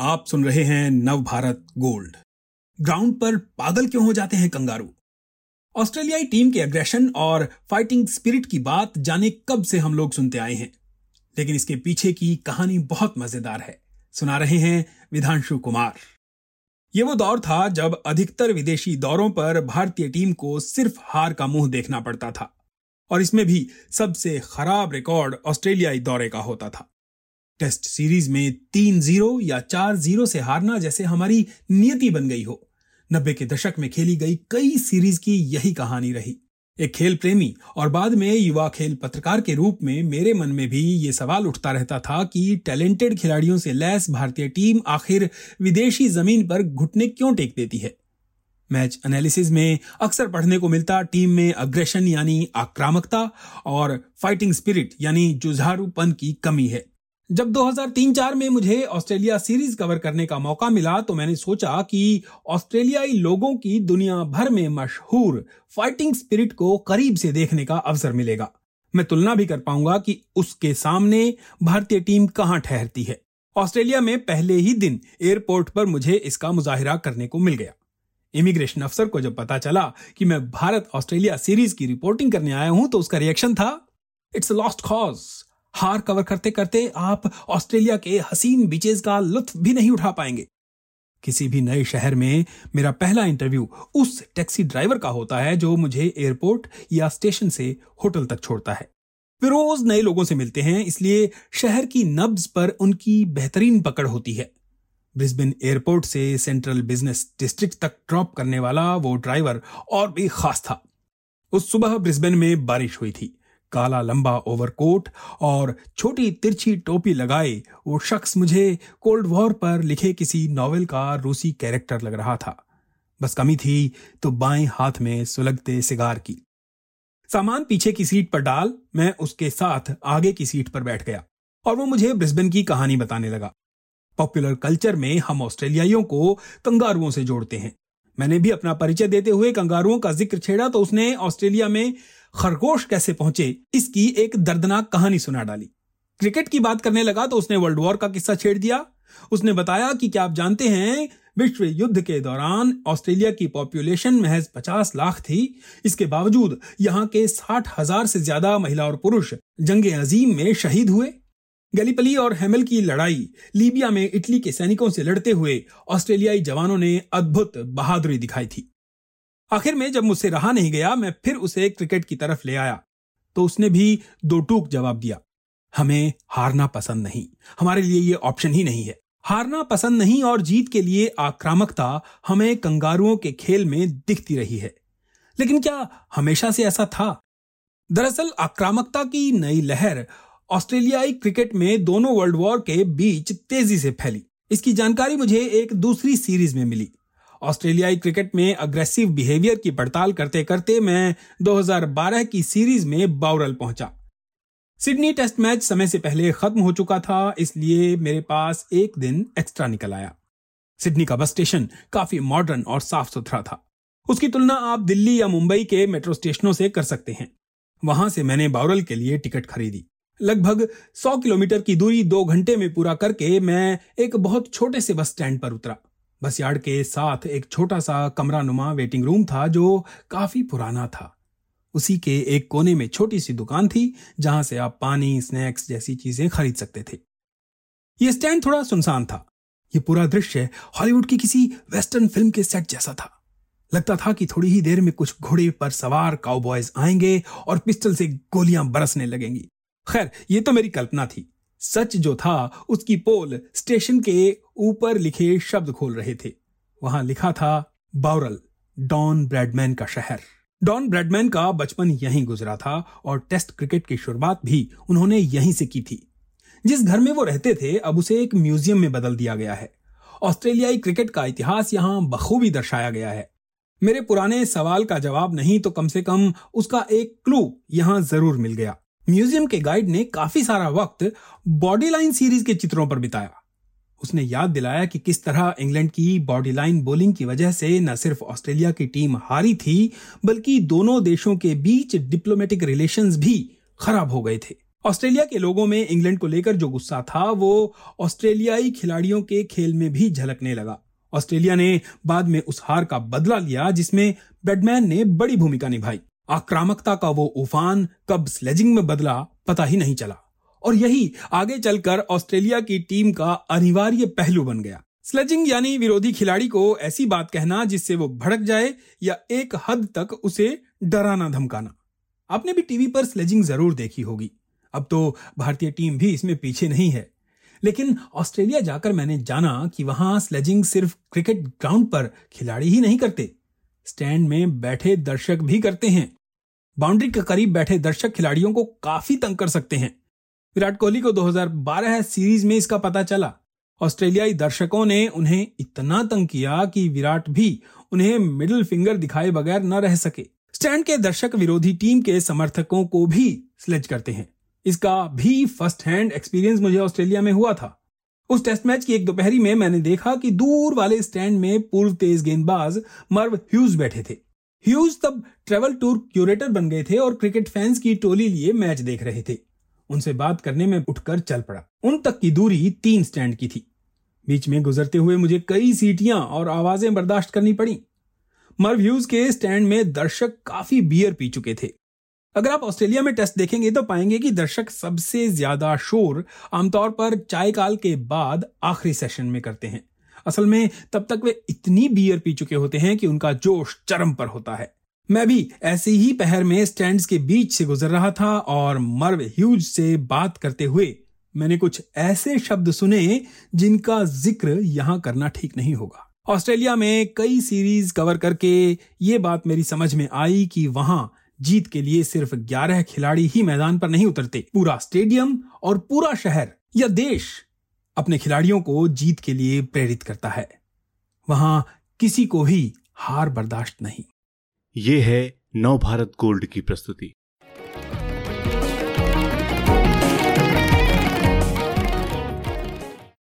आप सुन रहे हैं नव भारत गोल्ड। ग्राउंड पर पागल क्यों हो जाते हैं कंगारू? ऑस्ट्रेलियाई टीम के अग्रेशन और फाइटिंग स्पिरिट की बात जाने कब से हम लोग सुनते आए हैं। लेकिन इसके पीछे की कहानी बहुत मज़ेदार है। सुना रहे हैं विधांशु कुमार। ये वो दौर था जब अधिकतर विदेशी दौरों पर भारतीय टीम को सिर्फ़ हार का मुँह देखना पड़ता था। और इसमें भी सबसे खराब रिकॉर्ड ऑस्ट्रेलियाई दौरे का होता था। टेस्ट सीरीज़ में तीन ज़ीरो या चार ज़ीरो से हारना जैसे हमारी नियति बन गई हो। नब्बे के दशक में खेली गई कई सीरीज़ की यही कहानी रही। एक खेल प्रेमी और बाद में युवा खेल पत्रकार के रूप में मेरे मन में भी ये सवाल उठता रहता था कि टैलेंटेड खिलाड़ियों से लैस भारतीय टीम आखिर विदेशी ज़मीन पर घुटने क्यों टेक देती है? मैच एनालिसिस में अक्सर पढ़ने को मिलता टीम में अग्रेशन यानी आक्रामकता और फाइटिंग स्पिरिट यानी जुझारूपन की कमी है। जब 2003-4 में मुझे ऑस्ट्रेलिया सीरीज़ कवर करने का मौका मिला तो मैंने सोचा कि ऑस्ट्रेलियाई लोगों की दुनिया भर में मशहूर फाइटिंग स्पिरिट को करीब से देखने का अवसर मिलेगा। मैं तुलना भी कर पाऊँगा कि उसके सामने भारतीय टीम कहाँ ठहरती है। ऑस्ट्रेलिया में पहले ही दिन एयरपोर्ट पर मुझे इसका मुजाहिरा करने को मिल गया। इमिग्रेशन अफसर को जब पता चला कि मैं भारत ऑस्ट्रेलिया सीरीज़ की रिपोर्टिंग करने आया हूँ तो उसका रिएक्शन था इट्स लॉस्ट कॉज हार कवर करते करते आप ऑस्ट्रेलिया के हसीन बीचेस का लुत्फ भी नहीं उठा पाएँगे। किसी भी नए शहर में मेरा पहला इंटरव्यू उस टैक्सी ड्राइवर का होता है जो मुझे एयरपोर्ट या स्टेशन से होटल तक छोड़ता है। वे रोज नए लोगों से मिलते हैं, इसलिए शहर की नब्ज पर उनकी बेहतरीन पकड़ होती है। ब्रिस्बेन एयरपोर्ट से सेंट्रल बिज़नेस डिस्ट्रिक्ट तक ड्रॉप करने वाला वो ड्राइवर और भी खास था। उस सुबह ब्रिस्बेन में बारिश हुई थी। काला लंबा ओवरकोट और छोटी तिरछी टोपी लगाए, वो शख्स मुझे कोल्ड वॉर पर लिखे किसी नॉवेल का रूसी कैरेक्टर लग रहा था। बस कमी थी तो बाएँ हाथ में सुलगते सिगार की। सामान पीछे की सीट पर डाल, मैं उसके साथ आगे की सीट पर बैठ गया और वो मुझे ब्रिस्बेन की कहानी बताने लगा। पॉपुलर कल्चर में हम ऑस्ट्रेलियाइयों को कंगारुओं से जोड़ते हैं। मैंने भी अपना परिचय देते हुए कंगारुओं का ज़िक्र छेड़ा तो उसने ऑस्ट्रेलिया में खरगोश कैसे पहुँचे, इसकी एक दर्दनाक कहानी सुना डाली। क्रिकेट की बात करने लगा तो उसने वर्ल्ड वॉर का किस्सा छेड़ दिया। उसने बताया कि क्या आप जानते हैं, विश्व युद्ध के दौरान ऑस्ट्रेलिया की पॉपुलेशन महज 50 लाख थी। इसके बावजूद यहाँ के साठ हज़ार से ज़्यादा महिला और पुरुष जंग अजीम में शहीद हुए। गलीपली और हेमल की लड़ाई, लीबिया में इटली के सैनिकों से लड़ते हुए ऑस्ट्रेलियाई जवानों ने अद्भुत बहादुरी दिखाई थी। आखिर में जब मुझसे रहा नहीं गया, मैं फिर उसे क्रिकेट की तरफ़ ले आया। तो उसने भी दो टूक जवाब दिया। हमें हारना पसंद नहीं। हमारे लिए ये ऑप्शन ही नहीं है। हारना पसंद नहीं और जीत के लिए आक्रामकता हमें कंगारुओं के खेल में दिखती रही है। लेकिन क्या हमेशा से ऐसा था? दरअसल, आक्रामकता की नई लहर ऑस्ट्रेलियाई क्रिकेट में दोनों वर्ल्ड वॉर के बीच तेज़ी से फैली। इसकी जानकारी मुझे एक दूसरी सीरीज़ में मिली। ऑस्ट्रेलियाई क्रिकेट में अग्रेसिव बिहेवियर की पड़ताल करते करते मैं 2012 की सीरीज़ में बाउरल पहुँचा। सिडनी टेस्ट मैच समय से पहले खत्म हो चुका था, इसलिए मेरे पास एक दिन एक्स्ट्रा निकल आया। सिडनी का बस स्टेशन काफ़ी मॉडर्न और साफ़ सुथरा था। उसकी तुलना आप दिल्ली या मुंबई के मेट्रो स्टेशनों से कर सकते हैं। वहाँ से मैंने बाउरल के लिए टिकट खरीदी। लगभग 100 किलोमीटर की दूरी दो घंटे में पूरा करके मैं एक बहुत छोटे से बस स्टैंड पर उतरा। बस यार्ड के साथ एक छोटा सा कमरा नुमा वेटिंग रूम था जो काफ़ी पुराना था। उसी के एक कोने में छोटी सी दुकान थी जहाँ से आप पानी स्नैक्स जैसी चीज़ें खरीद सकते थे। यह स्टैंड थोड़ा सुनसान था। यह पूरा दृश्य हॉलीवुड की किसी वेस्टर्न फ़िल्म के सेट जैसा था। लगता था कि थोड़ी ही देर में कुछ घोड़े पर सवार काउबॉयज आएँगे और पिस्टल से गोलियाँ बरसने लगेंगी। खैर, ये तो मेरी कल्पना थी। सच जो था, उसकी पोल स्टेशन के ऊपर लिखे शब्द खोल रहे थे। वहाँ लिखा था, बाउरल, डॉन ब्रैडमैन का शहर। डॉन ब्रैडमैन का बचपन यहीं गुजरा था और टेस्ट क्रिकेट की शुरुआत भी उन्होंने यहीं से की थी। जिस घर में वो रहते थे, अब उसे एक म्यूज़ियम में बदल दिया गया है। ऑस्ट्रेलियाई क्रिकेट का इतिहास यहाँ बखूबी दर्शाया गया है। मेरे पुराने सवाल का जवाब नहीं तो कम से कम उसका एक क्लू यहाँ ज़रूर मिल गया। म्यूज़ियम के गाइड ने काफ़ी सारा वक्त बॉडी लाइन सीरीज़ के चित्रों पर बिताया। उसने याद दिलाया कि किस तरह इंग्लैंड की बॉडी लाइन बोलिंग की वजह से न सिर्फ़ ऑस्ट्रेलिया की टीम हारी थी, बल्कि दोनों देशों के बीच डिप्लोमेटिक रिलेशंस भी खराब हो गए थे। ऑस्ट्रेलिया के लोगों में इंग्लैंड को लेकर जो गुस्सा था, वो ऑस्ट्रेलियाई खिलाड़ियों के खेल में भी झलकने लगा। ऑस्ट्रेलिया ने बाद में उस हार का बदला लिया, जिसमें बैडमैन ने बड़ी भूमिका निभाई। आक्रामकता का वो उफान कब स्लेजिंग में बदला, पता ही नहीं चला। और यही आगे चलकर ऑस्ट्रेलिया की टीम का अनिवार्य पहलू बन गया। स्लेजिंग यानी विरोधी खिलाड़ी को ऐसी बात कहना जिससे वो भड़क जाए या एक हद तक उसे डराना धमकाना। आपने भी टीवी पर स्लेजिंग ज़रूर देखी होगी। अब तो भारतीय टीम भी इसमें पीछे नहीं है। लेकिन ऑस्ट्रेलिया जाकर मैंने जाना कि वहाँ स्लेजिंग सिर्फ़ क्रिकेट ग्राउंड पर खिलाड़ी ही नहीं करते। स्टैंड में बैठे दर्शक भी करते हैं। बाउंड्री के करीब बैठे दर्शक खिलाड़ियों को काफ़ी तंग कर सकते हैं। विराट कोहली को 2012 सीरीज़ में इसका पता चला। ऑस्ट्रेलियाई दर्शकों ने उन्हें इतना तंग किया कि विराट भी उन्हें मिडिल फिंगर दिखाए बगैर न रह सके। स्टैंड के दर्शक विरोधी टीम के समर्थकों को भी स्लेज करते हैं। इसका भी फ़र्स्ट हैंड एक्सपीरियंस मुझे ऑस्ट्रेलिया में हुआ था। उस टेस्ट मैच की एक दोपहरी में मैंने देखा कि दूर वाले स्टैंड में पूर्व तेज गेंदबाज मर्व ह्यूज बैठे थे। ह्यूज तब ट्रेवल टूर क्यूरेटर बन गए थे और क्रिकेट फैंस की टोली लिए मैच देख रहे थे। उनसे बात करने में उठकर चल पड़ा। उन तक की दूरी तीन स्टैंड की थी। बीच में गुजरते हुए मुझे कई सीटियाँ और आवाज़ें बर्दाश्त करनी पड़ी। मर्व ह्यूज के स्टैंड में दर्शक काफ़ी बियर पी चुके थे। अगर आप ऑस्ट्रेलिया में टेस्ट देखेंगे तो पाएँगे कि दर्शक सबसे ज़्यादा शोर आमतौर पर चाय काल के बाद आखिरी सेशन में करते हैं। असल में तब तक वे इतनी बियर पी चुके होते हैं कि उनका जोश चरम पर होता है। मैं भी ऐसे ही पहर में स्टैंड्स के बीच से गुजर रहा था और मर्व ह्यूज से बात करते हुए मैंने कुछ ऐसे शब्द सुने जिनका ज़िक्र यहाँ करना ठीक नहीं होगा। ऑस्ट्रेलिया में कई सीरीज़ कवर करके ये बात मेरी समझ में आई कि वहाँ जीत के लिए सिर्फ़ 11 खिलाड़ी ही मैदान पर नहीं उतरते। पूरा स्टेडियम और पूरा शहर या देश अपने खिलाड़ियों को जीत के लिए प्रेरित करता है। वहाँ किसी को भी हार बर्दाश्त नहीं। ये है नव भारत गोल्ड की प्रस्तुति।